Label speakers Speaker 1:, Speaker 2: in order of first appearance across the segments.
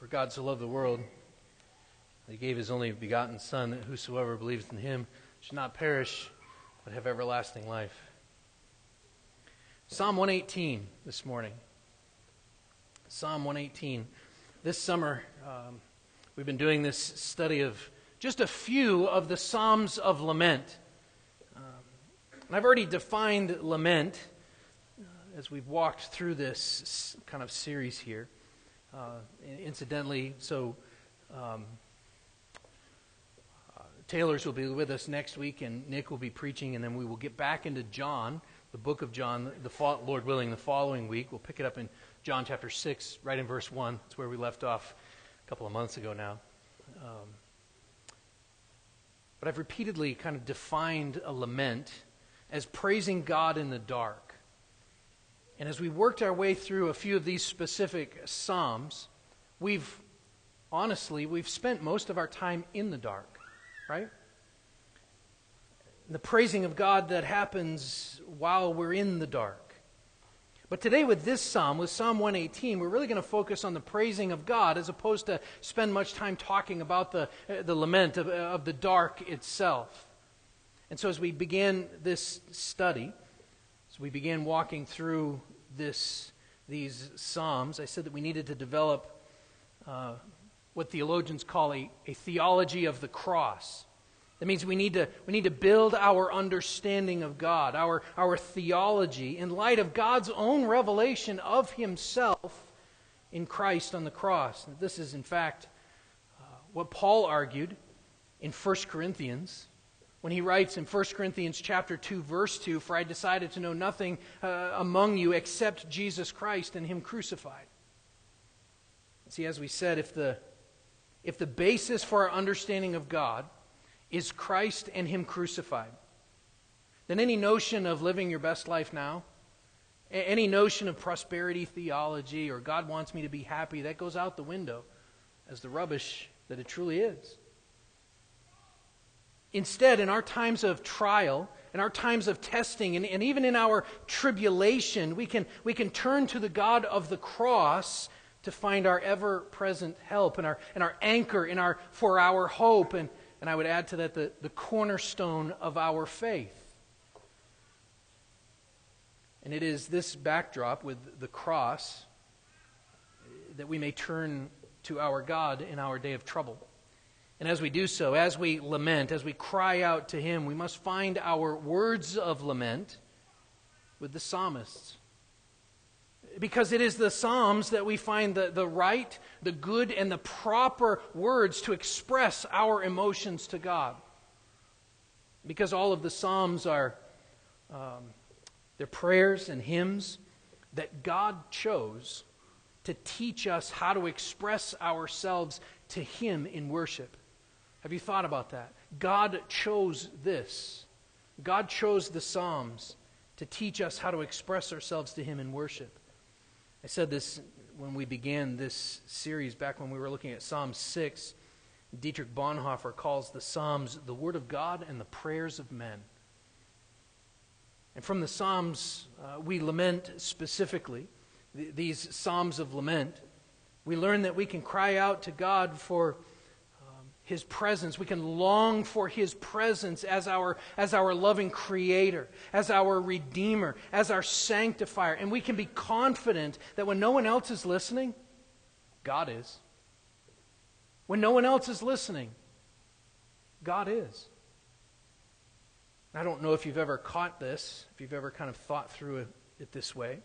Speaker 1: For God so loved the world that he gave his only begotten Son, that whosoever believes in him should not perish, but have everlasting life. Psalm 118 this morning. Psalm 118. This summer, um, we've been doing this study of just a few of the Psalms of lament. Um, and I've already defined lament uh, as we've walked through this kind of series here. Uh, incidentally, so um, uh, Taylor's will be with us next week, and Nick will be preaching, and then we will get back into John, the book of John, the, Lord willing, the following week. We'll pick it up in John chapter 6, right in verse 1. That's where we left off a couple of months ago now. Um, but I've repeatedly kind of defined a lament as praising God in the dark. And as we worked our way through a few of these specific Psalms, we've honestly, we've spent most of our time in the dark, right? The praising of God that happens while we're in the dark. But today, with this psalm, with Psalm 118, we're really going to focus on the praising of God as opposed to spend much time talking about the, uh, the lament of, of the dark itself. And so, as we began this study, we began walking through this, these Psalms, I said that we needed to develop uh, what theologians call a, a theology of the cross. That means we need to, we need to build our understanding of God, our, our theology, in light of God's own revelation of Himself in Christ on the cross. This is, in fact, uh, what Paul argued in 1 Corinthians when he writes in 1 Corinthians chapter 2 verse 2 for I decided to know nothing uh, among you except Jesus Christ and him crucified. See as we said if the if the basis for our understanding of God is Christ and him crucified then any notion of living your best life now any notion of prosperity theology or God wants me to be happy that goes out the window as the rubbish that it truly is. Instead, in our times of trial, in our times of testing, and, and, even in our tribulation, we can, we can turn to the God of the cross to find our ever present help and our, and our anchor in our, for our hope. And, and I would add to that the, the cornerstone of our faith. And it is this backdrop with the cross that we may turn to our God in our day of trouble. And as we do so, as we lament, as we cry out to Him, we must find our words of lament with the psalmists. Because it is the Psalms that we find the, the right, the good, and the proper words to express our emotions to God. Because all of the Psalms are um, they're prayers and hymns that God chose to teach us how to express ourselves to Him in worship. Have you thought about that? God chose this. God chose the Psalms to teach us how to express ourselves to Him in worship. I said this when we began this series back when we were looking at Psalm 6. Dietrich Bonhoeffer calls the Psalms the Word of God and the prayers of men. And from the Psalms, uh, we lament specifically, th- these Psalms of lament. We learn that we can cry out to God for his presence. We can long for his presence as our, as our loving creator, as our redeemer, as our sanctifier. And we can be confident that when no one else is listening, God is. When no one else is listening, God is. I don't know if you've ever caught this, if you've ever kind of thought through it, it this way.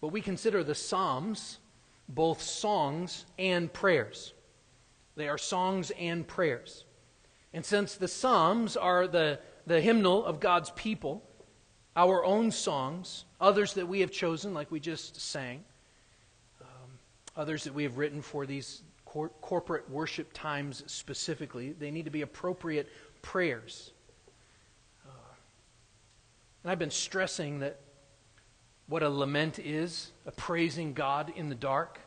Speaker 1: But we consider the Psalms both songs and prayers. They are songs and prayers. And since the Psalms are the, the hymnal of God's people, our own songs, others that we have chosen, like we just sang, um, others that we have written for these cor- corporate worship times specifically, they need to be appropriate prayers. Uh, and I've been stressing that what a lament is, a praising God in the dark.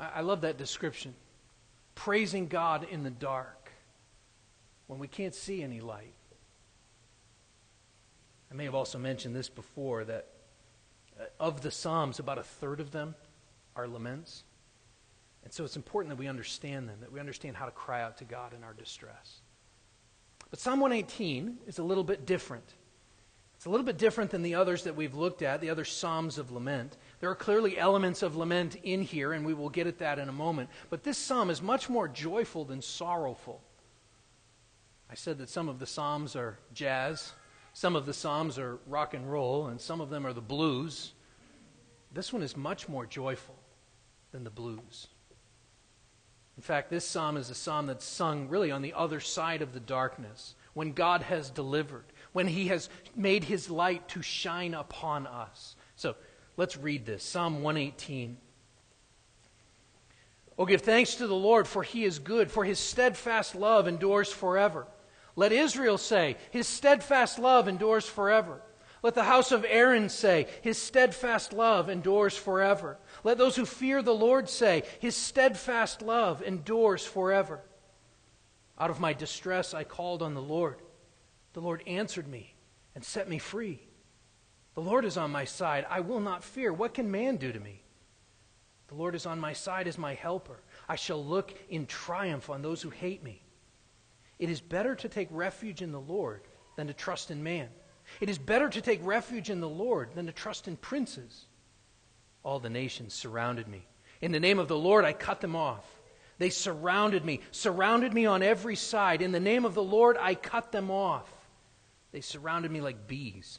Speaker 1: I, I love that description praising God in the dark when we can't see any light. I may have also mentioned this before that uh, of the Psalms, about a third of them are laments. And so it's important that we understand them, that we understand how to cry out to God in our distress. But Psalm 118 is a little bit different. It's a little bit different than the others that we've looked at, the other Psalms of lament. There are clearly elements of lament in here, and we will get at that in a moment. But this psalm is much more joyful than sorrowful. I said that some of the psalms are jazz, some of the psalms are rock and roll, and some of them are the blues. This one is much more joyful than the blues. In fact, this psalm is a psalm that's sung really on the other side of the darkness, when God has delivered, when He has made His light to shine upon us. So let's read this Psalm 118. Oh, give thanks to the Lord, for He is good, for His steadfast love endures forever. Let Israel say, His steadfast love endures forever. Let the house of Aaron say, His steadfast love endures forever. Let those who fear the Lord say, His steadfast love endures forever. Out of my distress I called on the Lord. The Lord answered me and set me free. The Lord is on my side. I will not fear. What can man do to me? The Lord is on my side as my helper. I shall look in triumph on those who hate me. It is better to take refuge in the Lord than to trust in man. It is better to take refuge in the Lord than to trust in princes. All the nations surrounded me. In the name of the Lord, I cut them off. They surrounded me, surrounded me on every side. In the name of the Lord, I cut them off. They surrounded me like bees.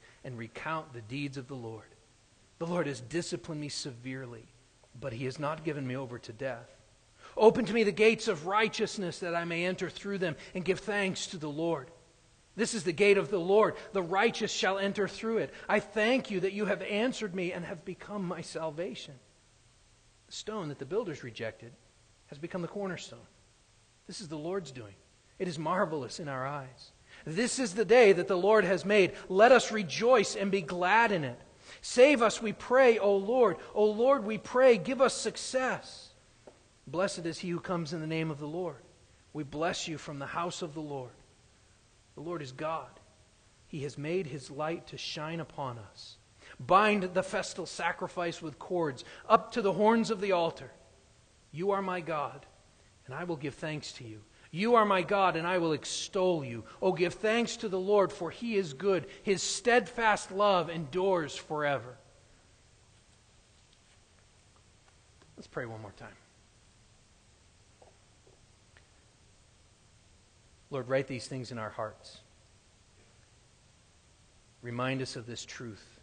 Speaker 1: and recount the deeds of the Lord. The Lord has disciplined me severely, but he has not given me over to death. Open to me the gates of righteousness that I may enter through them and give thanks to the Lord. This is the gate of the Lord. The righteous shall enter through it. I thank you that you have answered me and have become my salvation. The stone that the builders rejected has become the cornerstone. This is the Lord's doing. It is marvelous in our eyes. This is the day that the Lord has made. Let us rejoice and be glad in it. Save us, we pray, O Lord. O Lord, we pray, give us success. Blessed is he who comes in the name of the Lord. We bless you from the house of the Lord. The Lord is God. He has made his light to shine upon us. Bind the festal sacrifice with cords up to the horns of the altar. You are my God, and I will give thanks to you. You are my God, and I will extol you. Oh, give thanks to the Lord, for he is good. His steadfast love endures forever. Let's pray one more time. Lord, write these things in our hearts. Remind us of this truth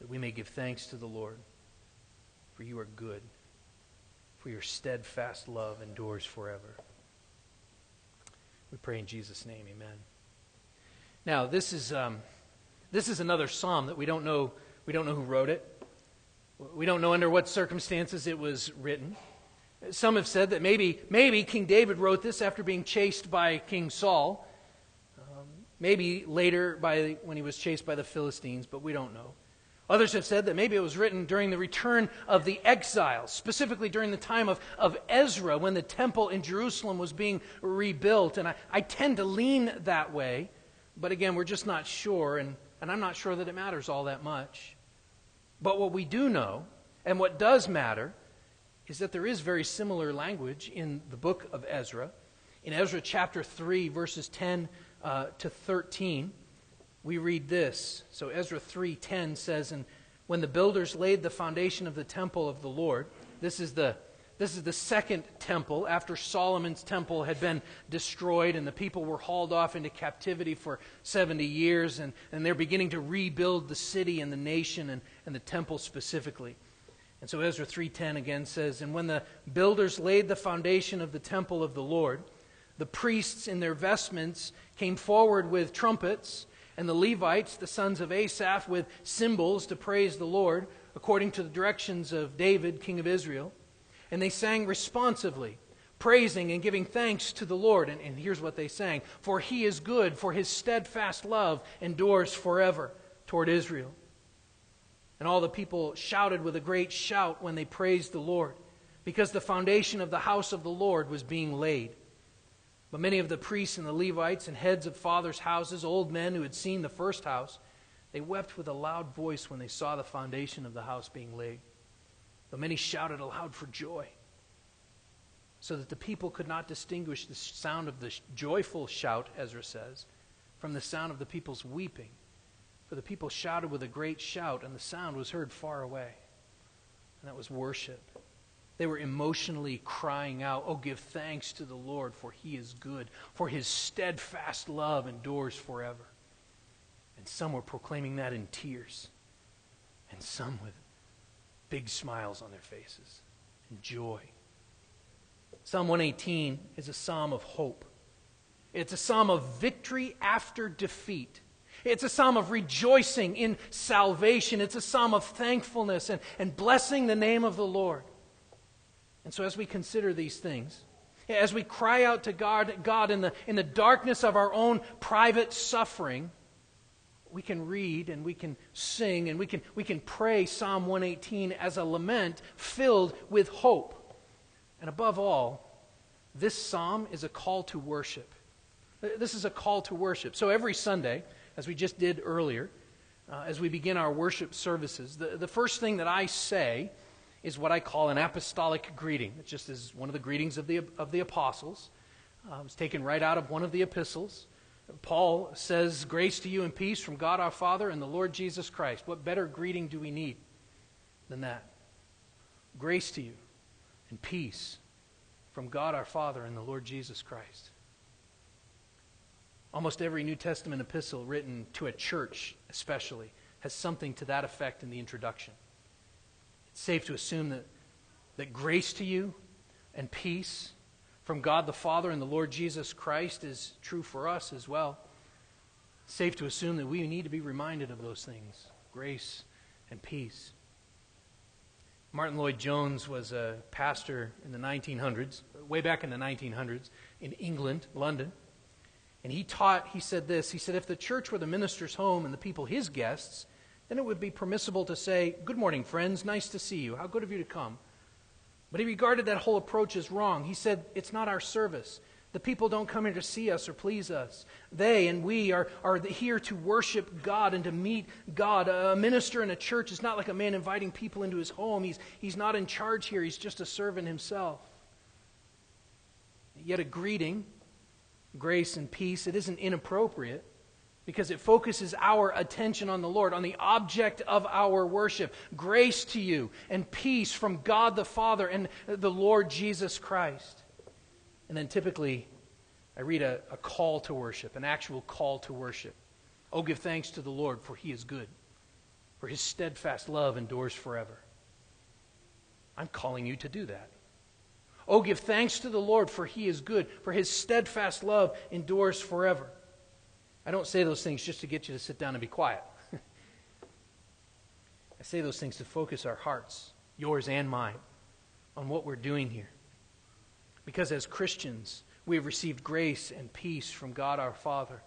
Speaker 1: that we may give thanks to the Lord, for you are good, for your steadfast love endures forever. We pray in Jesus' name, amen. Now, this is, um, this is another psalm that we don't know, we don't know who wrote it. We don't know under what circumstances it was written. Some have said that maybe, maybe King David wrote this after being chased by King Saul. Um, maybe later by, when he was chased by the Philistines, but we don't know. Others have said that maybe it was written during the return of the exiles, specifically during the time of, of Ezra when the temple in Jerusalem was being rebuilt. And I, I tend to lean that way, but again, we're just not sure, and, and I'm not sure that it matters all that much. But what we do know, and what does matter, is that there is very similar language in the book of Ezra. In Ezra chapter 3, verses 10 uh, to 13, we read this. So Ezra 3:10 says, "And when the builders laid the foundation of the temple of the Lord, this is the this is the second temple after Solomon's temple had been destroyed and the people were hauled off into captivity for 70 years, and, and they're beginning to rebuild the city and the nation and, and the temple specifically. And so Ezra 3:10 again says, "And when the builders laid the foundation of the temple of the Lord, the priests in their vestments came forward with trumpets, and the Levites, the sons of Asaph, with cymbals to praise the Lord, according to the directions of David, king of Israel, and they sang responsively, praising and giving thanks to the Lord. And, and here's what they sang For he is good, for his steadfast love endures forever toward Israel. And all the people shouted with a great shout when they praised the Lord, because the foundation of the house of the Lord was being laid. But many of the priests and the Levites and heads of fathers' houses, old men who had seen the first house, they wept with a loud voice when they saw the foundation of the house being laid. But many shouted aloud for joy, so that the people could not distinguish the sound of the joyful shout, Ezra says, from the sound of the people's weeping. For the people shouted with a great shout, and the sound was heard far away. And that was worship. They were emotionally crying out, Oh, give thanks to the Lord, for he is good, for his steadfast love endures forever. And some were proclaiming that in tears, and some with big smiles on their faces and joy. Psalm 118 is a psalm of hope. It's a psalm of victory after defeat. It's a psalm of rejoicing in salvation. It's a psalm of thankfulness and, and blessing the name of the Lord. And so, as we consider these things, as we cry out to God, God in, the, in the darkness of our own private suffering, we can read and we can sing and we can, we can pray Psalm 118 as a lament filled with hope. And above all, this psalm is a call to worship. This is a call to worship. So every Sunday, as we just did earlier, uh, as we begin our worship services, the, the first thing that I say is what I call an apostolic greeting. It just is one of the greetings of the, of the apostles. Uh, it was taken right out of one of the epistles. Paul says, Grace to you and peace from God our Father and the Lord Jesus Christ. What better greeting do we need than that? Grace to you and peace from God our Father and the Lord Jesus Christ. Almost every New Testament epistle written to a church, especially, has something to that effect in the introduction. It's safe to assume that, that grace to you and peace from God the Father and the Lord Jesus Christ is true for us as well. It's safe to assume that we need to be reminded of those things grace and peace. Martyn Lloyd-Jones was a pastor in the 1900s, way back in the 1900s, in England, London. And he taught, he said this he said, if the church were the minister's home and the people his guests, then it would be permissible to say, Good morning, friends, nice to see you. How good of you to come. But he regarded that whole approach as wrong. He said, It's not our service. The people don't come here to see us or please us. They and we are, are here to worship God and to meet God. A minister in a church is not like a man inviting people into his home. He's, he's not in charge here, he's just a servant himself. Yet a greeting grace and peace, it isn't inappropriate because it focuses our attention on the Lord, on the object of our worship. Grace to you and peace from God the Father and the Lord Jesus Christ. And then typically, I read a, a call to worship, an actual call to worship. Oh, give thanks to the Lord, for he is good, for his steadfast love endures forever. I'm calling you to do that. Oh, give thanks to the Lord, for he is good, for his steadfast love endures forever. I don't say those things just to get you to sit down and be quiet. I say those things to focus our hearts, yours and mine, on what we're doing here. Because as Christians, we have received grace and peace from God our Father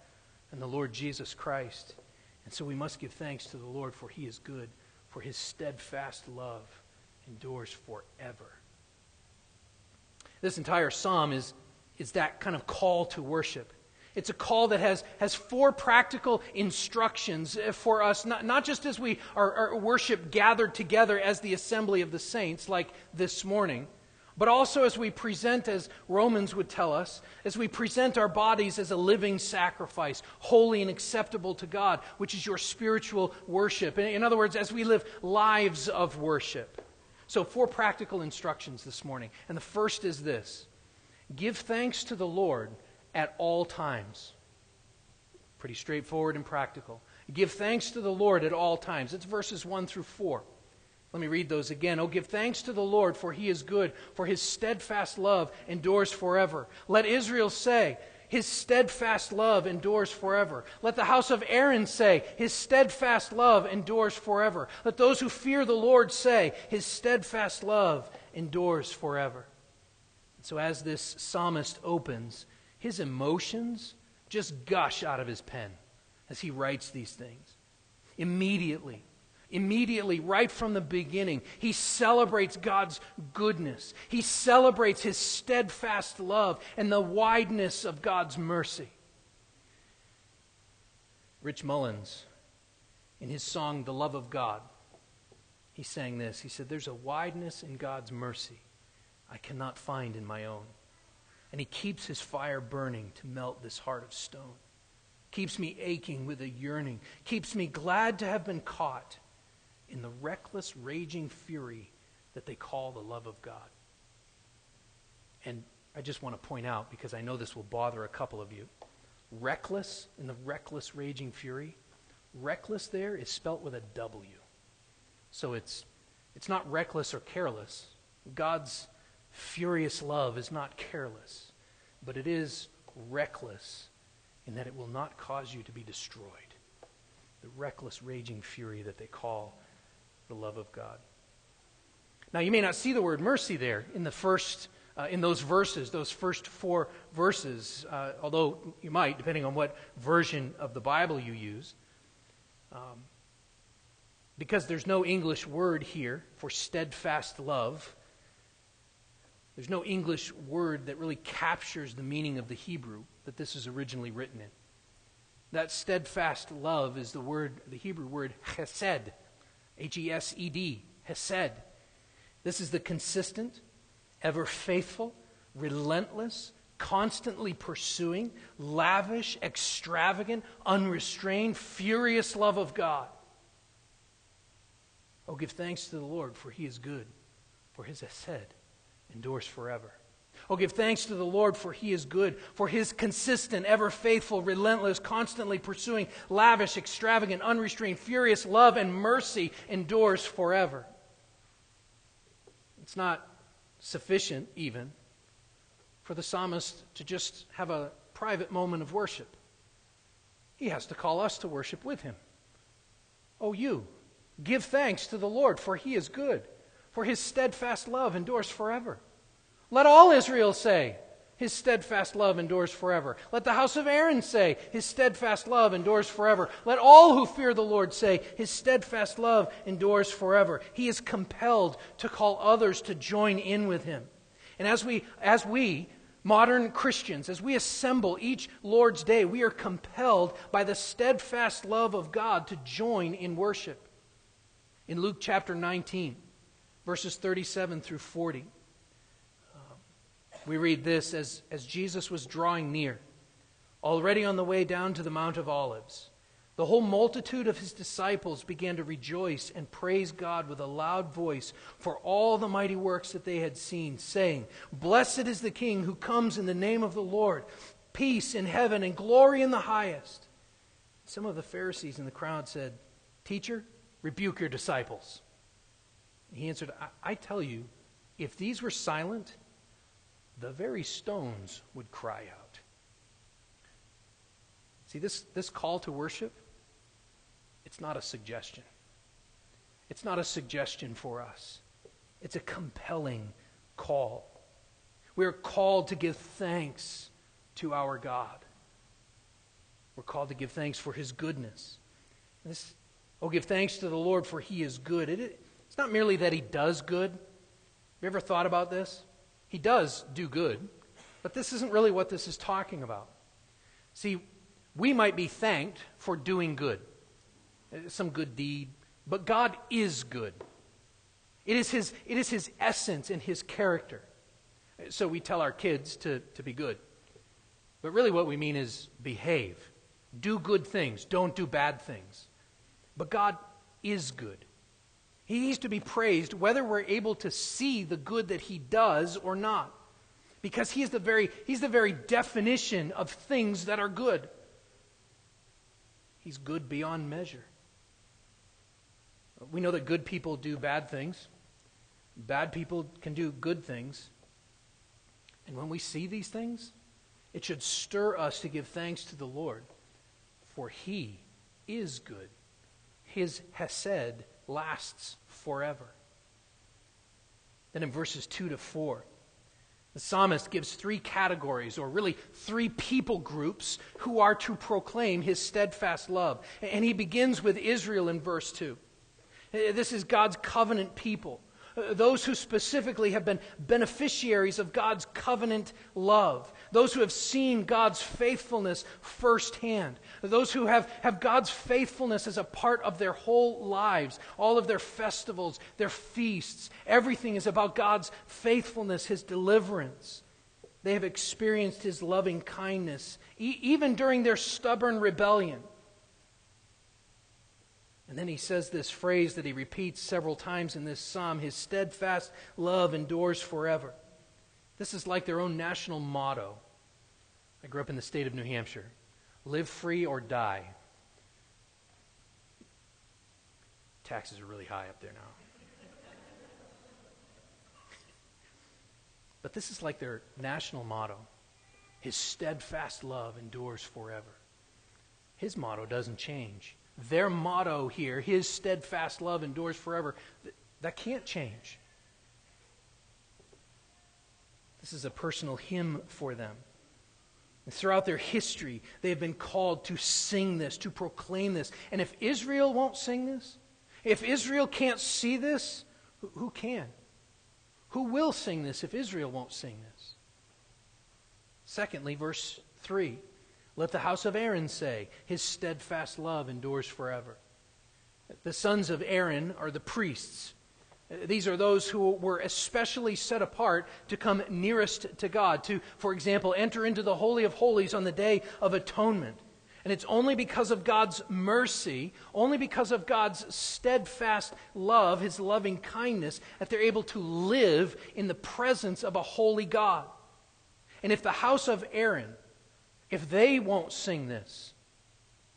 Speaker 1: and the Lord Jesus Christ. And so we must give thanks to the Lord, for he is good, for his steadfast love endures forever. This entire psalm is, is that kind of call to worship. It's a call that has, has four practical instructions for us, not, not just as we are, are worship gathered together as the assembly of the saints, like this morning, but also as we present, as Romans would tell us, as we present our bodies as a living sacrifice, holy and acceptable to God, which is your spiritual worship. In, in other words, as we live lives of worship. So, four practical instructions this morning. And the first is this give thanks to the Lord at all times. Pretty straightforward and practical. Give thanks to the Lord at all times. It's verses 1 through 4. Let me read those again. Oh, give thanks to the Lord, for he is good, for his steadfast love endures forever. Let Israel say, His steadfast love endures forever. Let the house of Aaron say, His steadfast love endures forever. Let those who fear the Lord say, His steadfast love endures forever. So, as this psalmist opens, his emotions just gush out of his pen as he writes these things. Immediately, immediately, right from the beginning, he celebrates God's goodness. He celebrates his steadfast love and the wideness of God's mercy. Rich Mullins, in his song, The Love of God, he sang this. He said, There's a wideness in God's mercy I cannot find in my own. And he keeps his fire burning to melt this heart of stone. Keeps me aching with a yearning. Keeps me glad to have been caught in the reckless, raging fury that they call the love of God. And I just want to point out, because I know this will bother a couple of you reckless, in the wreckless, raging fury, wreckless there is spelt with a W. So it's, it's not reckless or careless. God's furious love is not careless, but it is wreckless in that it will not cause you to be destroyed. The wreckless, raging fury that they call the love of God. Now, you may not see the word mercy there in the first, uh, in those verses, those first four verses, uh, although you might, depending on what version of the Bible you use. Um, because there's no English word here for steadfast love. There's no English word that really captures the meaning of the Hebrew that this is originally written in. That steadfast love is the word, the Hebrew word chesed. H E S E D, Hesed. This is the consistent, ever faithful, relentless, constantly pursuing, lavish, extravagant, unrestrained, furious love of God. Oh, give thanks to the Lord, for he is good, for his Hesed endures forever. Oh, give thanks to the Lord, for he is good, for his consistent, ever faithful, relentless, constantly pursuing, lavish, extravagant, unrestrained, furious love and mercy endures forever. It's not sufficient, even, for the psalmist to just have a private moment of worship. He has to call us to worship with him. Oh, you, give thanks to the Lord, for he is good, for his steadfast love endures forever. Let all Israel say, His steadfast love endures forever. Let the house of Aaron say, His steadfast love endures forever. Let all who fear the Lord say, His steadfast love endures forever. He is compelled to call others to join in with Him. And as we, as we, modern Christians, as we assemble each Lord's Day, we are compelled by the steadfast love of God to join in worship. In Luke chapter 19, verses 37 through 40 we read this as, as Jesus was drawing near, already on the way down to the Mount of Olives. The whole multitude of his disciples began to rejoice and praise God with a loud voice for all the mighty works that they had seen, saying, Blessed is the King who comes in the name of the Lord, peace in heaven and glory in the highest. Some of the Pharisees in the crowd said, Teacher, rebuke your disciples. He answered, I, I tell you, if these were silent, the very stones would cry out. See, this, this call to worship, it's not a suggestion. It's not a suggestion for us, it's a compelling call. We are called to give thanks to our God. We're called to give thanks for his goodness. This, oh, give thanks to the Lord for he is good. It, it's not merely that he does good. Have you ever thought about this? He does do good, but this isn't really what this is talking about. See, we might be thanked for doing good, uh, some good deed, but God is good. It is his, it is his essence and his character. So we tell our kids to, to be good. But really, what we mean is behave. Do good things, don't do bad things. But God is good. He needs to be praised whether we're able to see the good that he does or not. Because he is the very, he's the very definition of things that are good. He's good beyond measure. We know that good people do bad things, bad people can do good things. And when we see these things, It should stir us to give thanks to the Lord, for he is good. His hesed lasts forever. Then in verses 2 to 4, the psalmist gives three categories, or really three people groups, who are to proclaim his steadfast love. And he begins with Israel in verse 2. This is God's covenant people, those who specifically have been beneficiaries of God's covenant love, those who have seen God's faithfulness firsthand, those who have, have God's faithfulness as a part of their whole lives, all of their festivals, their feasts. Everything is about God's faithfulness, His deliverance. They have experienced His loving kindness, e- even during their stubborn rebellion. And then he says this phrase that he repeats several times in this psalm His steadfast love endures forever. This is like their own national motto. I grew up in the state of New Hampshire live free or die. Taxes are really high up there now. but this is like their national motto His steadfast love endures forever. His motto doesn't change. Their motto here, His steadfast love endures forever, that can't change. This is a personal hymn for them. And throughout their history, they have been called to sing this, to proclaim this. And if Israel won't sing this, if Israel can't see this, who can? Who will sing this if Israel won't sing this? Secondly, verse 3 Let the house of Aaron say, His steadfast love endures forever. The sons of Aaron are the priests. These are those who were especially set apart to come nearest to God, to, for example, enter into the Holy of Holies on the Day of Atonement. And it's only because of God's mercy, only because of God's steadfast love, His loving kindness, that they're able to live in the presence of a holy God. And if the house of Aaron, if they won't sing this,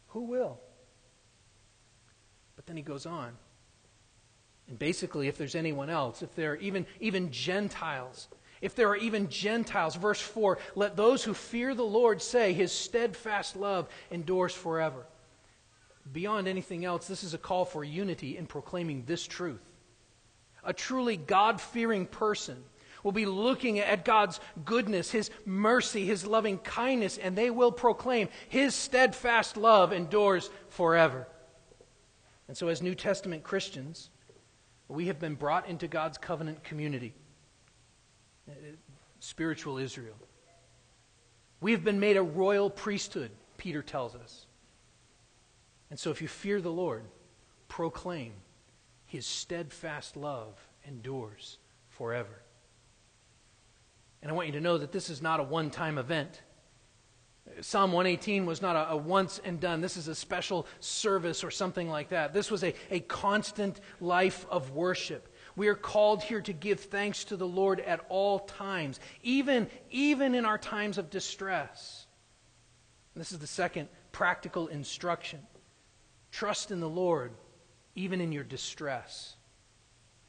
Speaker 1: who will? But then he goes on. And basically, if there's anyone else, if there are even, even Gentiles, if there are even Gentiles, verse 4, let those who fear the Lord say, His steadfast love endures forever. Beyond anything else, this is a call for unity in proclaiming this truth. A truly God fearing person will be looking at God's goodness, His mercy, His loving kindness, and they will proclaim His steadfast love endures forever. And so, as New Testament Christians, we have been brought into God's covenant community, uh, spiritual Israel. We have been made a royal priesthood, Peter tells us. And so if you fear the Lord, proclaim his steadfast love endures forever. And I want you to know that this is not a one time event. Psalm 118 was not a, a, once and done. This is a special service or something like that. This was a, a constant life of worship. We are called here to give thanks to the Lord at all times, even, even in our times of distress. And this is the second practical instruction. Trust in the Lord even in your distress.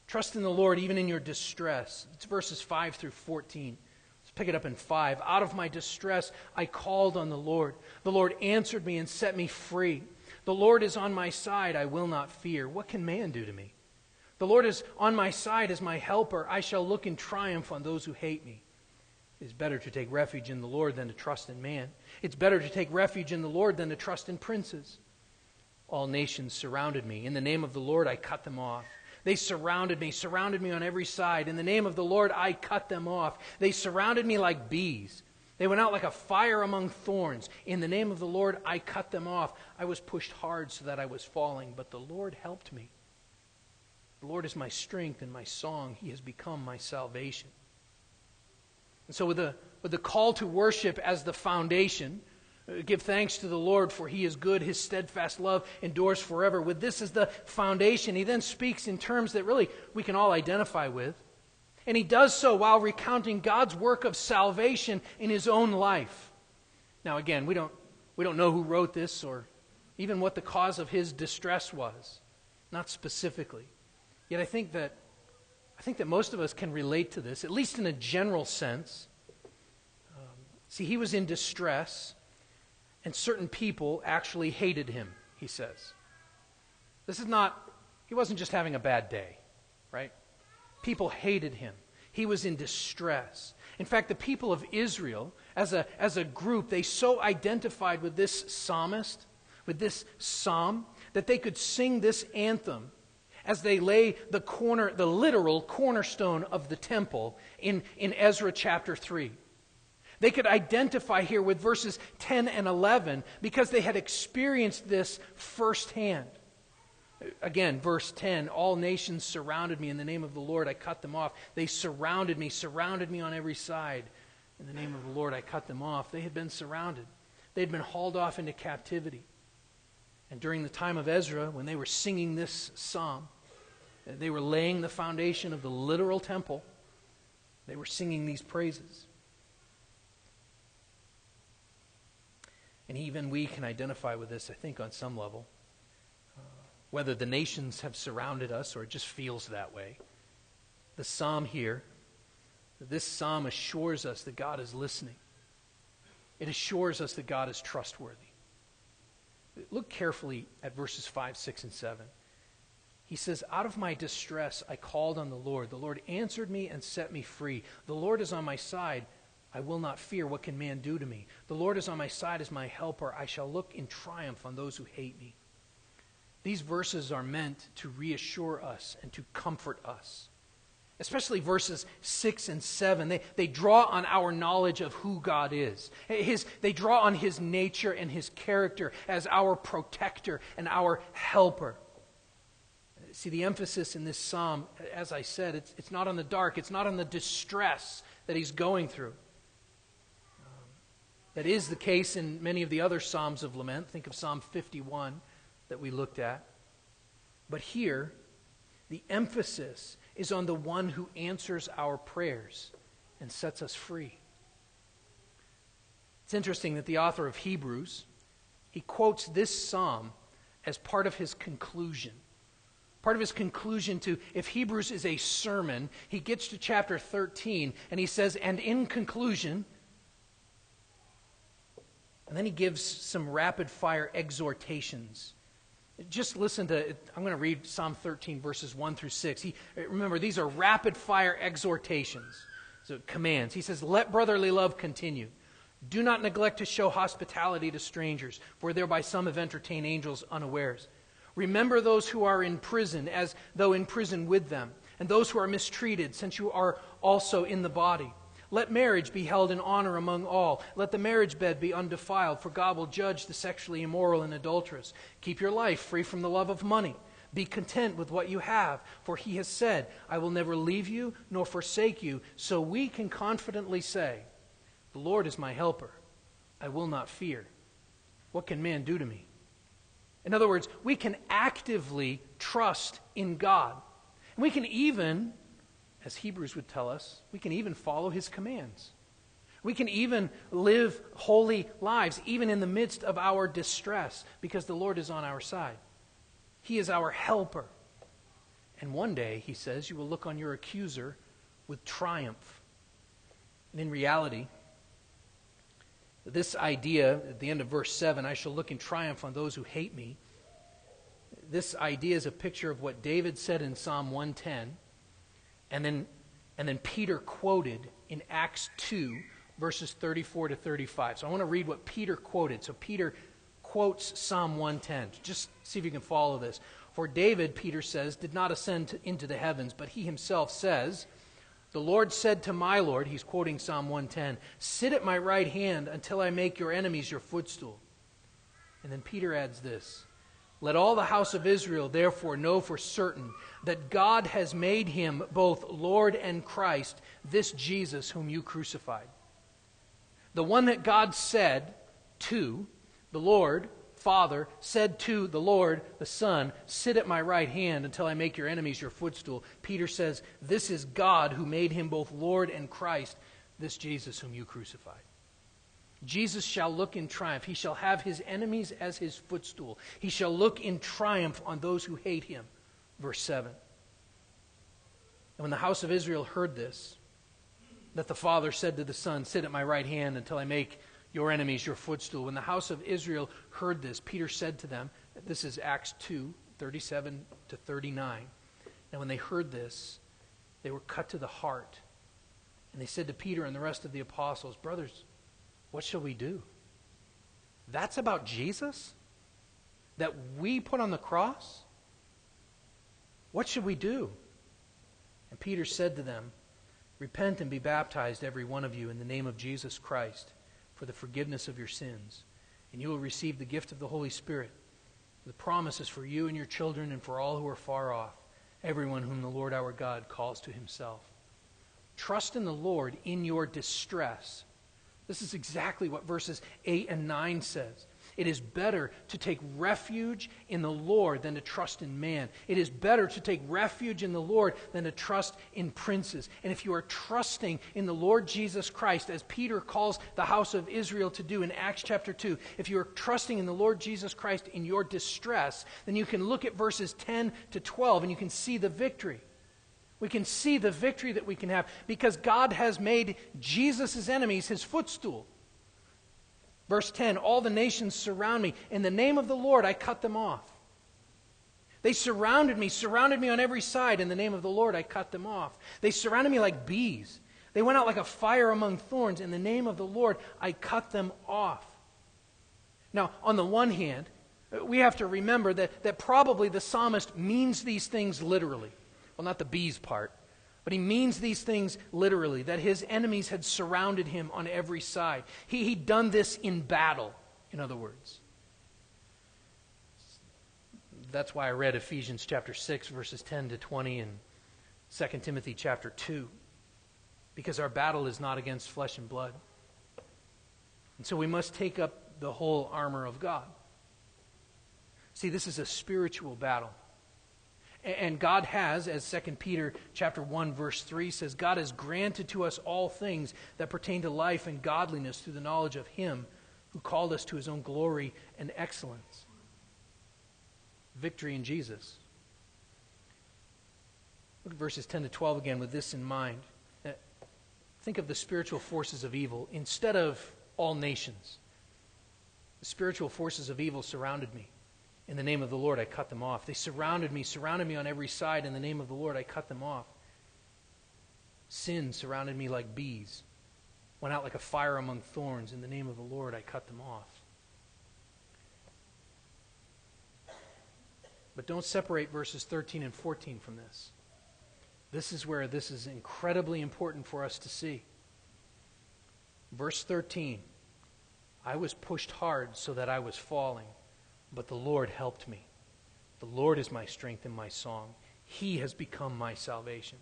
Speaker 1: Trust in the Lord even in your distress. It's verses 5 through 14. Pick it up in 5. Out of my distress, I called on the Lord. The Lord answered me and set me free. The Lord is on my side. I will not fear. What can man do to me? The Lord is on my side as my helper. I shall look in triumph on those who hate me. It is better to take refuge in the Lord than to trust in man. It's better to take refuge in the Lord than to trust in princes. All nations surrounded me. In the name of the Lord, I cut them off. They surrounded me, surrounded me on every side. In the name of the Lord, I cut them off. They surrounded me like bees. They went out like a fire among thorns. In the name of the Lord, I cut them off. I was pushed hard so that I was falling, but the Lord helped me. The Lord is my strength and my song. He has become my salvation. And so, with the, with the call to worship as the foundation, Uh, give thanks to the Lord, for he is good. His steadfast love endures forever. With this as the foundation, he then speaks in terms that really we can all identify with. And he does so while recounting God's work of salvation in his own life. Now, again, we don't, we don't know who wrote this or even what the cause of his distress was, not specifically. Yet I think that, I think that most of us can relate to this, at least in a general sense. Um, see, he was in distress, and certain people actually hated him, he says. This is not, he wasn't just having a bad day, right? People hated him. He was in distress. In fact, the people of Israel, as a, as a group, they so identified with this psalmist, with this psalm, that they could sing this anthem as they lay the corner, the literal cornerstone of the temple in, in Ezra chapter 3. They could identify here with verses 10 and 11 because they had experienced this firsthand. Again, verse 10 All nations surrounded me in the name of the Lord. I cut them off. They surrounded me, surrounded me on every side. In the name of the Lord, I cut them off. They had been surrounded, they had been hauled off into captivity. And during the time of Ezra, when they were singing this psalm, they were laying the foundation of the literal temple. They were singing these praises. And even we can identify with this, I think, on some level. Uh, whether the nations have surrounded us or it just feels that way. The psalm here, this psalm assures us that God is listening. It assures us that God is trustworthy. Look carefully at verses 5, 6, and 7. He says, Out of my distress I called on the Lord. The Lord answered me and set me free. The Lord is on my side. I will not fear. What can man do to me? The Lord is on my side as my helper. I shall look in triumph on those who hate me. These verses are meant to reassure us and to comfort us. Especially verses 6 and 7. They, they draw on our knowledge of who God is. His, they draw on His nature and His character as our protector and our helper. See, the emphasis in this psalm, as I said, it's, it's not on the dark, it's not on the distress that he's going through. That is the case in many of the other Psalms of lament. Think of Psalm 51 that we looked at. But here, the emphasis is on the one who answers our prayers and sets us free. It's interesting that the author of Hebrews, he quotes this psalm as part of his conclusion. Part of his conclusion to if Hebrews is a sermon, he gets to chapter 13 and he says, and in conclusion, and then he gives some rapid fire exhortations. Just listen to, I'm going to read Psalm 13, verses 1 through 6. He, remember, these are rapid fire exhortations, so commands. He says, Let brotherly love continue. Do not neglect to show hospitality to strangers, for thereby some have entertained angels unawares. Remember those who are in prison, as though in prison with them, and those who are mistreated, since you are also in the body. Let marriage be held in honor among all. Let the marriage bed be undefiled, for God will judge the sexually immoral and adulterous. Keep your life free from the love of money. Be content with what you have, for he has said, I will never leave you nor forsake you. So we can confidently say, The Lord is my helper. I will not fear. What can man do to me? In other words, we can actively trust in God. And we can even as Hebrews would tell us, we can even follow his commands. We can even live holy lives, even in the midst of our distress, because the Lord is on our side. He is our helper. And one day, he says, you will look on your accuser with triumph. And in reality, this idea, at the end of verse 7, I shall look in triumph on those who hate me, this idea is a picture of what David said in Psalm 110 and then, and then Peter quoted in Acts 2, verses 34 to 35. So I want to read what Peter quoted. So Peter quotes Psalm 110. Just see if you can follow this. For David, Peter says, did not ascend to, into the heavens, but he himself says, The Lord said to my Lord, he's quoting Psalm 110, Sit at my right hand until I make your enemies your footstool. And then Peter adds this let all the house of Israel therefore know for certain that God has made him both Lord and Christ, this Jesus whom you crucified. The one that God said to, the Lord, Father, said to the Lord, the Son, Sit at my right hand until I make your enemies your footstool. Peter says, This is God who made him both Lord and Christ, this Jesus whom you crucified. Jesus shall look in triumph. He shall have his enemies as his footstool. He shall look in triumph on those who hate him. Verse 7. And when the house of Israel heard this, that the Father said to the Son, Sit at my right hand until I make your enemies your footstool. When the house of Israel heard this, Peter said to them, This is Acts 2 37 to 39. Now, when they heard this, they were cut to the heart. And they said to Peter and the rest of the apostles, Brothers, what shall we do? That's about Jesus? That we put on the cross? What should we do? And Peter said to them, Repent and be baptized, every one of you, in the name of Jesus Christ, for the forgiveness of your sins, and you will receive the gift of the Holy Spirit. The promise is for you and your children and for all who are far off, everyone whom the Lord our God calls to himself. Trust in the Lord in your distress. This is exactly what verses 8 and 9 says. It is better to take refuge in the Lord than to trust in man. It is better to take refuge in the Lord than to trust in princes. And if you are trusting in the Lord Jesus Christ, as Peter calls the house of Israel to do in Acts chapter 2, if you are trusting in the Lord Jesus Christ in your distress, then you can look at verses 10 to 12 and you can see the victory. We can see the victory that we can have because God has made Jesus' enemies his footstool. Verse 10 All the nations surround me. In the name of the Lord, I cut them off. They surrounded me, surrounded me on every side. In the name of the Lord, I cut them off. They surrounded me like bees. They went out like a fire among thorns. In the name of the Lord, I cut them off. Now, on the one hand, we have to remember that, that probably the psalmist means these things literally. Well, not the bees part. But he means these things literally, that his enemies had surrounded him on every side. He, he'd done this in battle, in other words. That's why I read Ephesians chapter 6, verses 10 to 20, and 2 Timothy chapter 2. Because our battle is not against flesh and blood. And so we must take up the whole armor of God. See, this is a spiritual battle. And God has, as 2 Peter chapter 1 verse 3 says, God has granted to us all things that pertain to life and godliness through the knowledge of him who called us to his own glory and excellence. Victory in Jesus. Look at verses 10 to 12 again with this in mind. Uh, think of the spiritual forces of evil instead of all nations. The spiritual forces of evil surrounded me. In the name of the Lord, I cut them off. They surrounded me, surrounded me on every side. In the name of the Lord, I cut them off. Sin surrounded me like bees, went out like a fire among thorns. In the name of the Lord, I cut them off. But don't separate verses 13 and 14 from this. This is where this is incredibly important for us to see. Verse 13 I was pushed hard so that I was falling but the Lord helped me. The Lord is my strength and my song. He has become my salvation.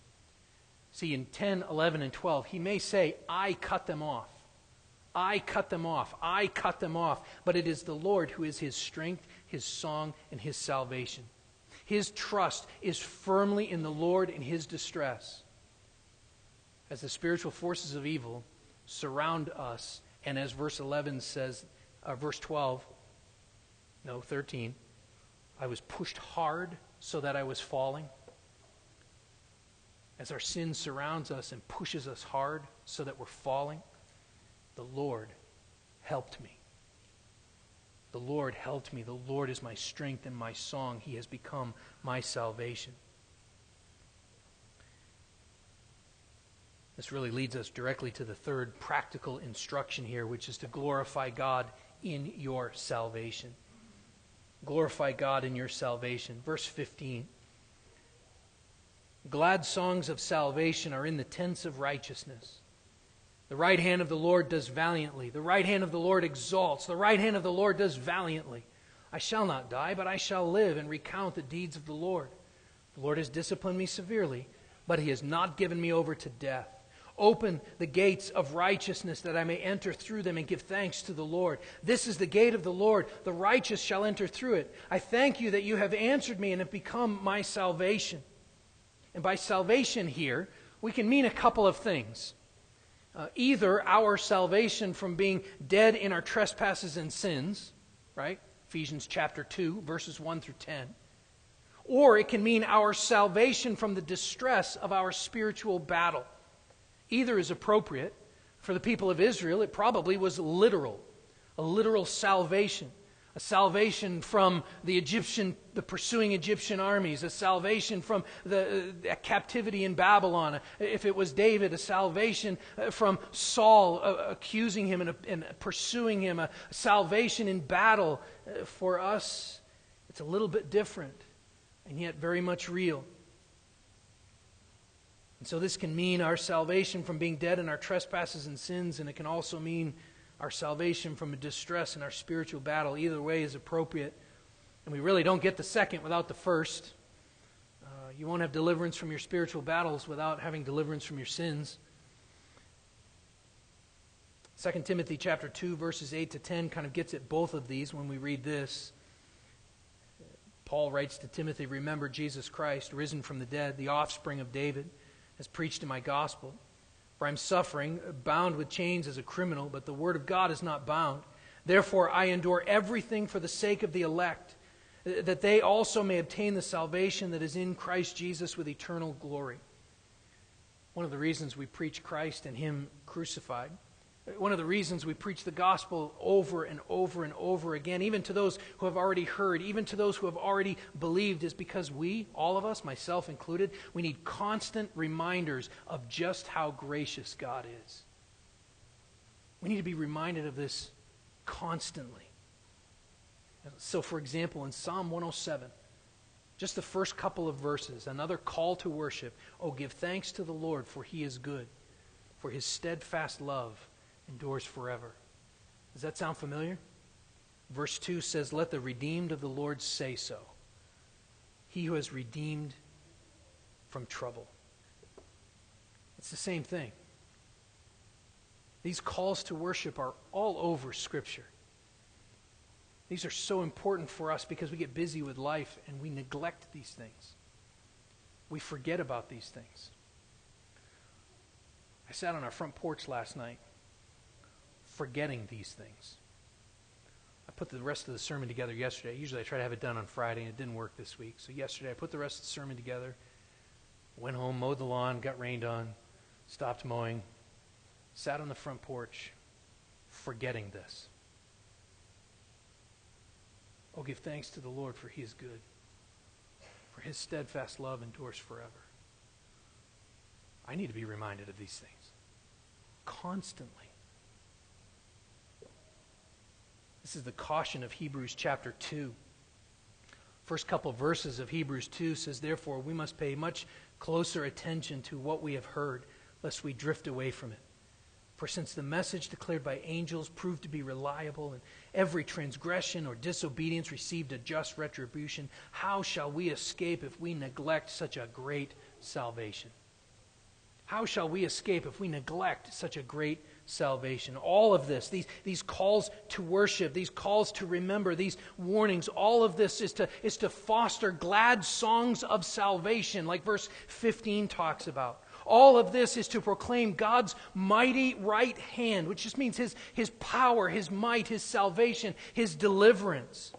Speaker 1: See, in 10, 11, and 12, he may say, I cut them off. I cut them off. I cut them off. But it is the Lord who is his strength, his song, and his salvation. His trust is firmly in the Lord in his distress. As the spiritual forces of evil surround us, and as verse 11 says, uh, verse 12, no, 13. I was pushed hard so that I was falling. As our sin surrounds us and pushes us hard so that we're falling, the Lord helped me. The Lord helped me. The Lord is my strength and my song. He has become my salvation. This really leads us directly to the third practical instruction here, which is to glorify God in your salvation. Glorify God in your salvation. Verse 15. Glad songs of salvation are in the tents of righteousness. The right hand of the Lord does valiantly. The right hand of the Lord exalts. The right hand of the Lord does valiantly. I shall not die, but I shall live and recount the deeds of the Lord. The Lord has disciplined me severely, but he has not given me over to death. Open the gates of righteousness that I may enter through them and give thanks to the Lord. This is the gate of the Lord. The righteous shall enter through it. I thank you that you have answered me and have become my salvation. And by salvation here, we can mean a couple of things. Uh, either our salvation from being dead in our trespasses and sins, right? Ephesians chapter 2, verses 1 through 10. Or it can mean our salvation from the distress of our spiritual battle. Either is appropriate. For the people of Israel, it probably was literal, a literal salvation a salvation from the Egyptian, the pursuing Egyptian armies, a salvation from the uh, captivity in Babylon. If it was David, a salvation uh, from Saul uh, accusing him and, uh, and, pursuing him, a salvation in battle. Uh, for us, it's a little bit different and yet very much real. And so this can mean our salvation from being dead in our trespasses and sins, and it can also mean our salvation from a distress in our spiritual battle. Either way is appropriate. And we really don't get the second without the first. Uh, you won't have deliverance from your spiritual battles without having deliverance from your sins. 2 Timothy chapter 2 verses 8 to 10 kind of gets at both of these when we read this. Paul writes to Timothy, "Remember Jesus Christ, risen from the dead, the offspring of David, has preached in my gospel." For I'm suffering, bound with chains as a criminal, but the word of God is not bound. Therefore, I endure everything for the sake of the elect, that they also may obtain the salvation that is in Christ Jesus with eternal glory. One of the reasons we preach Christ and Him crucified one of the reasons we preach the gospel over and over and over again, even to those who have already heard, even to those who have already believed, is because we, all of us, myself included, we need constant reminders of just how gracious God is. We need to be reminded of this constantly. So, for example, in Psalm 107, just the first couple of verses, another call to worship. Oh, give thanks to the Lord, for he is good, for his steadfast love endures forever. Does that sound familiar? Verse 2 says, Let the redeemed of the Lord say so. He who has redeemed from trouble. It's the same thing. These calls to worship are all over Scripture. These are so important for us because we get busy with life and we neglect these things. We forget about these things. I sat on our front porch last night forgetting these things. I put the rest of the sermon together yesterday. Usually I try to have it done on Friday, and it didn't work this week. So yesterday I put the rest of the sermon together, went home, mowed the lawn, got rained on, stopped mowing, sat on the front porch, forgetting this. Oh, give thanks to the Lord, for he is good, for his steadfast love endures forever. I need to be reminded of these things constantly. This is the caution of Hebrews chapter 2. First couple of verses of Hebrews 2 says, Therefore, we must pay much closer attention to what we have heard, lest we drift away from it. For since the message declared by angels proved to be reliable, and every transgression or disobedience received a just retribution, how shall we escape if we neglect such a great salvation? How shall we escape if we neglect such a great salvation. All of this, these, these calls to worship, these calls to remember, these warnings, all of this is to, is to foster glad songs of salvation, like verse 15 talks about. All of this is to proclaim God's mighty right hand, which just means his, his power, his might, his salvation, his deliverance.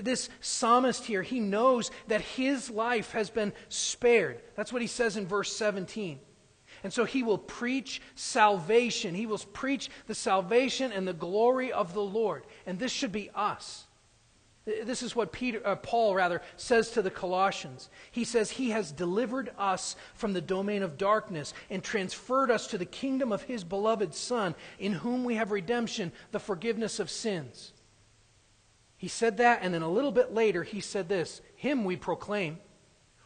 Speaker 1: This psalmist here, he knows that his life has been spared. That's what he says in verse 17. And so he will preach salvation. He will preach the salvation and the glory of the Lord. And this should be us. This is what Peter, uh, Paul rather says to the Colossians. He says, He has delivered us from the domain of darkness and transferred us to the kingdom of His beloved Son, in whom we have redemption, the forgiveness of sins. He said that, and then a little bit later, he said this Him we proclaim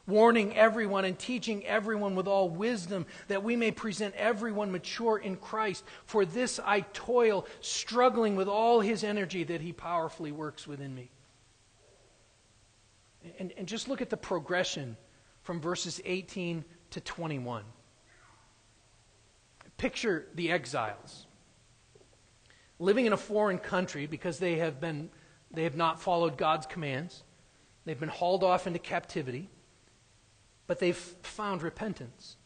Speaker 1: warning everyone and teaching everyone with all wisdom, that we may present everyone mature in Christ. For this I toil, struggling with all his energy that he powerfully works within me. And, and just look at the progression from verses 18 to 21. Picture the exiles living in a foreign country because they have been they have not followed God's commands. They've been hauled off into captivity but they've found repentance.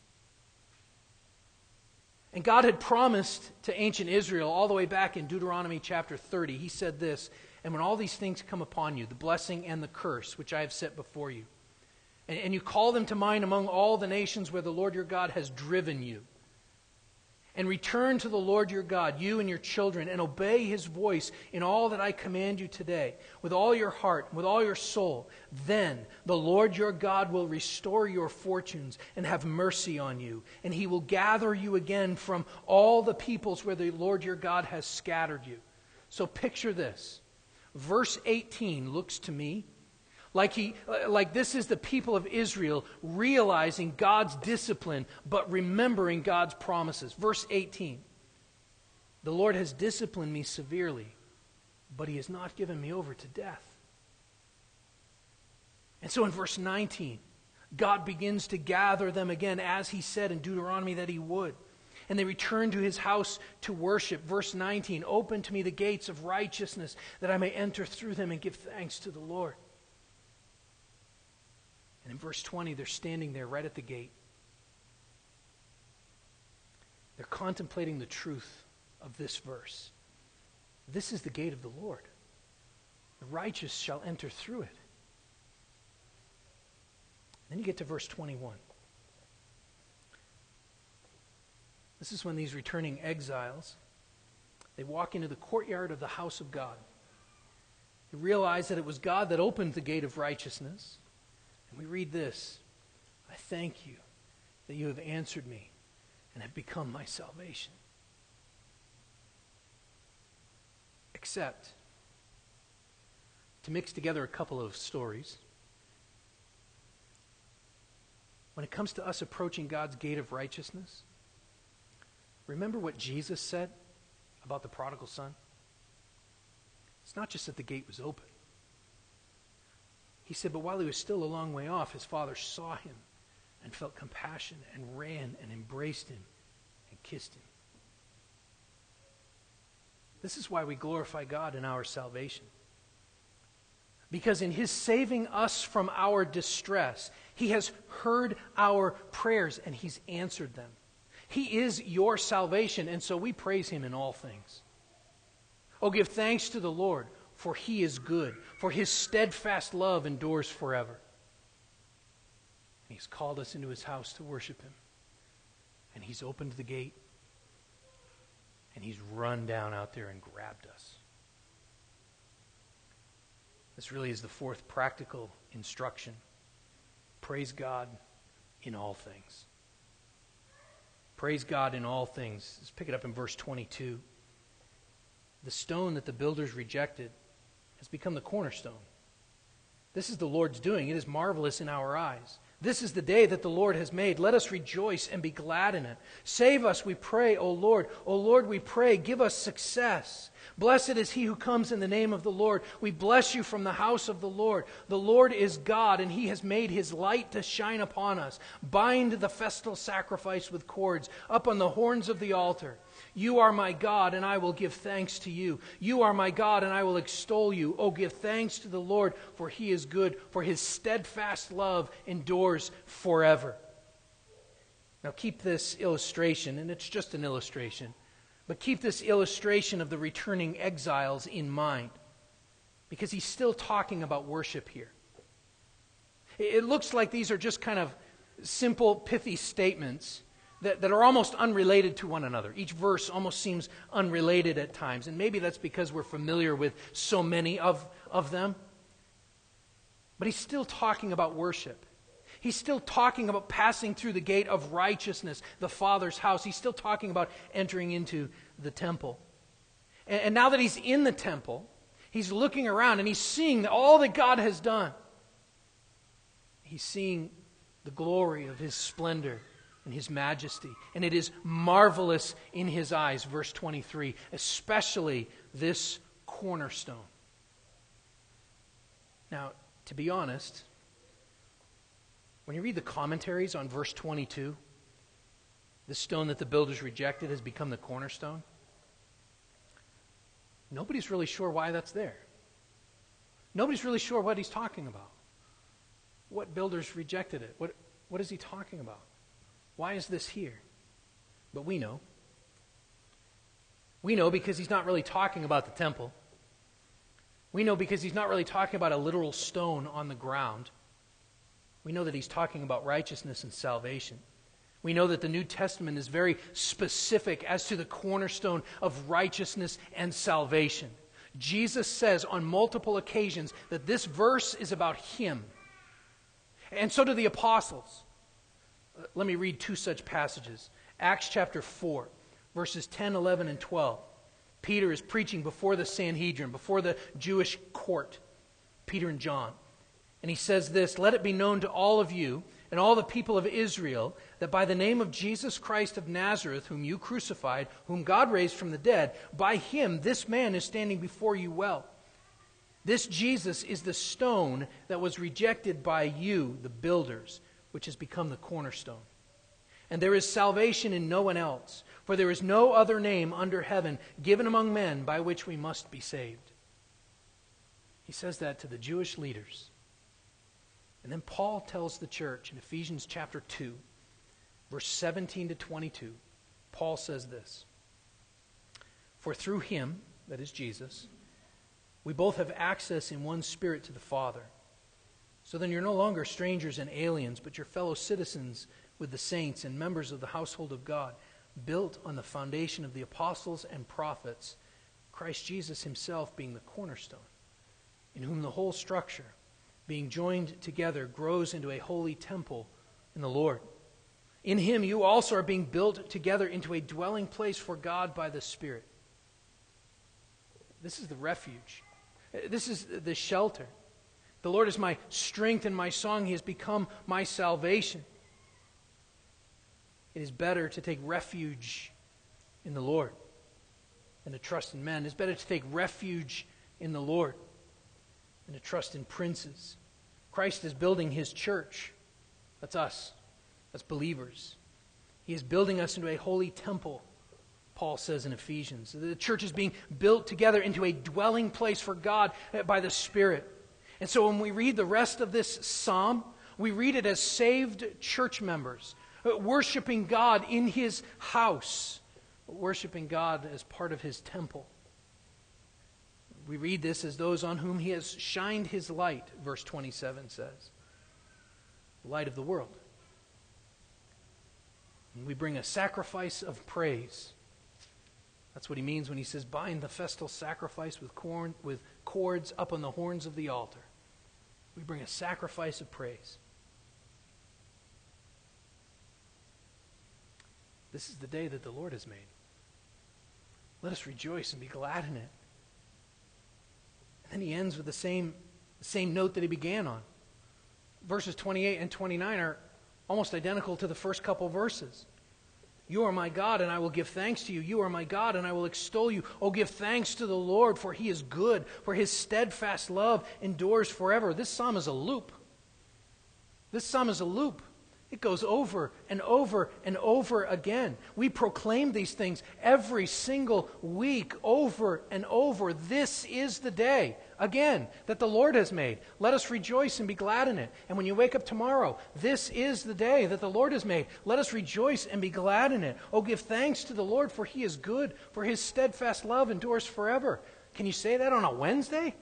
Speaker 1: And God had promised to ancient Israel, all the way back in Deuteronomy chapter 30, He said this And when all these things come upon you, the blessing and the curse, which I have set before you, and, and you call them to mind among all the nations where the Lord your God has driven you, and return to the Lord your God, you and your children, and obey his voice in all that I command you today, with all your heart, with all your soul, then the Lord your God will restore your fortunes and have mercy on you, and he will gather you again from all the peoples where the Lord your God has scattered you. So picture this. Verse 18 looks to me like, he, uh, like this is the people of Israel realizing God's discipline, but remembering God's promises. Verse 18 The Lord has disciplined me severely, but he has not given me over to death. And so in verse 19, God begins to gather them again, as he said in Deuteronomy that he would. And they return to his house to worship. Verse 19 Open to me the gates of righteousness, that I may enter through them and give thanks to the Lord. In verse 20, they're standing there right at the gate. They're contemplating the truth of this verse. This is the gate of the Lord. The righteous shall enter through it. Then you get to verse 21. This is when these returning exiles they walk into the courtyard of the house of God. They realize that it was God that opened the gate of righteousness. We read this I thank you that you have answered me and have become my salvation. Except to mix together a couple of stories. When it comes to us approaching God's gate of righteousness, remember what Jesus said about the prodigal son? It's not just that the gate was open. He said, But while he was still a long way off, his father saw him and felt compassion and ran and embraced him and kissed him. This is why we glorify God in our salvation. Because in his saving us from our distress, he has heard our prayers and he's answered them. He is your salvation, and so we praise him in all things. Oh, give thanks to the Lord for he is good, for his steadfast love endures forever. And He's called us into his house to worship him. And he's opened the gate. And he's run down out there and grabbed us. This really is the fourth practical instruction. Praise God in all things. Praise God in all things. Let's pick it up in verse 22. The stone that the builders rejected has become the cornerstone. This is the Lord's doing. It is marvelous in our eyes. This is the day that the Lord has made. Let us rejoice and be glad in it. Save us, we pray, O Lord. O Lord, we pray, give us success. Blessed is he who comes in the name of the Lord. We bless you from the house of the Lord. The Lord is God, and he has made his light to shine upon us. Bind the festal sacrifice with cords up on the horns of the altar. You are my God, and I will give thanks to you. You are my God, and I will extol you. Oh, give thanks to the Lord, for he is good, for his steadfast love endures forever. Now, keep this illustration, and it's just an illustration but keep this illustration of the returning exiles in mind because he's still talking about worship here. It looks like these are just kind of simple, pithy statements that, that are almost unrelated to one another. Each verse almost seems unrelated at times, and maybe that's because we're familiar with so many of, of them. But he's still talking about worship. He's still talking about passing through the gate of righteousness, the Father's house. He's still talking about entering into the temple. And, and now that he's in the temple, he's looking around and he's seeing all that God has done. He's seeing the glory of his splendor and his majesty. And it is marvelous in his eyes, verse 23, especially this cornerstone. Now, to be honest, when you read the commentaries on verse 22, the stone that the builders rejected has become the cornerstone. Nobody's really sure why that's there. Nobody's really sure what he's talking about. What builders rejected it? What, what is he talking about? Why is this here? But we know. We know because he's not really talking about the temple. We know because he's not really talking about a literal stone on the ground. We know that he's talking about righteousness and salvation. We know that the New Testament is very specific as to the cornerstone of righteousness and salvation. Jesus says on multiple occasions that this verse is about him. And so do the apostles. Uh, let me read two such passages Acts chapter 4, verses 10, 11, and 12. Peter is preaching before the Sanhedrin, before the Jewish court, Peter and John. And he says this Let it be known to all of you and all the people of Israel that by the name of Jesus Christ of Nazareth, whom you crucified, whom God raised from the dead, by him this man is standing before you well. This Jesus is the stone that was rejected by you, the builders, which has become the cornerstone. And there is salvation in no one else, for there is no other name under heaven given among men by which we must be saved. He says that to the Jewish leaders. And then Paul tells the church in Ephesians chapter 2, verse 17 to 22, Paul says this For through him, that is Jesus, we both have access in one spirit to the Father. So then you're no longer strangers and aliens, but you're fellow citizens with the saints and members of the household of God, built on the foundation of the apostles and prophets, Christ Jesus himself being the cornerstone, in whom the whole structure, being joined together, grows into a holy temple in the Lord. In him you also are being built together into a dwelling place for God by the Spirit. This is the refuge. This is the shelter. The Lord is my strength and my song. He has become my salvation. It is better to take refuge in the Lord than to trust in men. It's better to take refuge in the Lord and to trust in princes. Christ is building his church. That's us. That's believers. He is building us into a holy temple, Paul says in Ephesians. The church is being built together into a dwelling place for God by the Spirit. And so when we read the rest of this psalm, we read it as saved church members, worshiping God in his house, worshiping God as part of his temple. We read this as those on whom he has shined his light, verse 27 says. The light of the world. And we bring a sacrifice of praise. That's what he means when he says, bind the festal sacrifice with, corn, with cords up on the horns of the altar. We bring a sacrifice of praise. This is the day that the Lord has made. Let us rejoice and be glad in it. And then he ends with the same, same note that he began on. Verses 28 and 29 are almost identical to the first couple verses. You are my God, and I will give thanks to you. You are my God, and I will extol you. Oh, give thanks to the Lord, for he is good, for his steadfast love endures forever. This psalm is a loop. This psalm is a loop. It goes over and over and over again. We proclaim these things every single week, over and over. This is the day, again, that the Lord has made. Let us rejoice and be glad in it. And when you wake up tomorrow, this is the day that the Lord has made. Let us rejoice and be glad in it. Oh, give thanks to the Lord, for he is good, for his steadfast love endures forever. Can you say that on a Wednesday?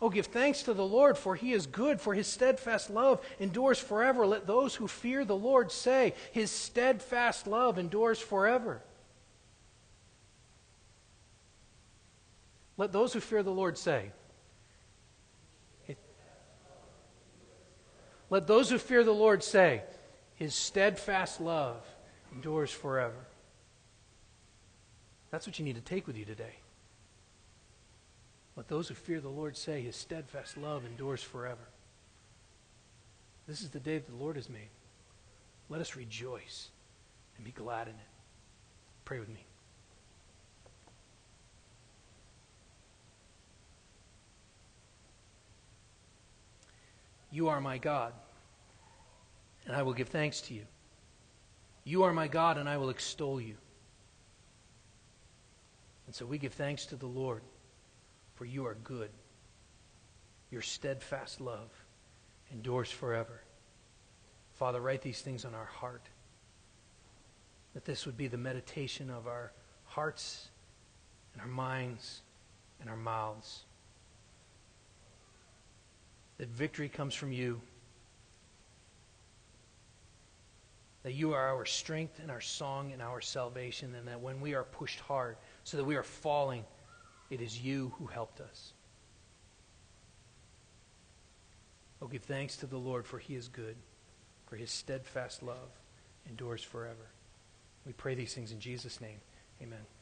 Speaker 1: Oh, give thanks to the Lord, for he is good, for his steadfast love endures forever. Let those who fear the Lord say, His steadfast love endures forever. Let those who fear the Lord say, Let those who fear the Lord say, His steadfast love endures forever. That's what you need to take with you today. Let those who fear the Lord say, His steadfast love endures forever. This is the day that the Lord has made. Let us rejoice and be glad in it. Pray with me. You are my God, and I will give thanks to you. You are my God, and I will extol you. And so we give thanks to the Lord for you are good. Your steadfast love endures forever. Father, write these things on our heart. That this would be the meditation of our hearts and our minds and our mouths. That victory comes from you. that you are our strength and our song and our salvation, and that when we are pushed hard, so that we are falling, it is you who helped us. Oh, give thanks to the Lord, for he is good, for his steadfast love endures forever. We pray these things in Jesus' name. Amen.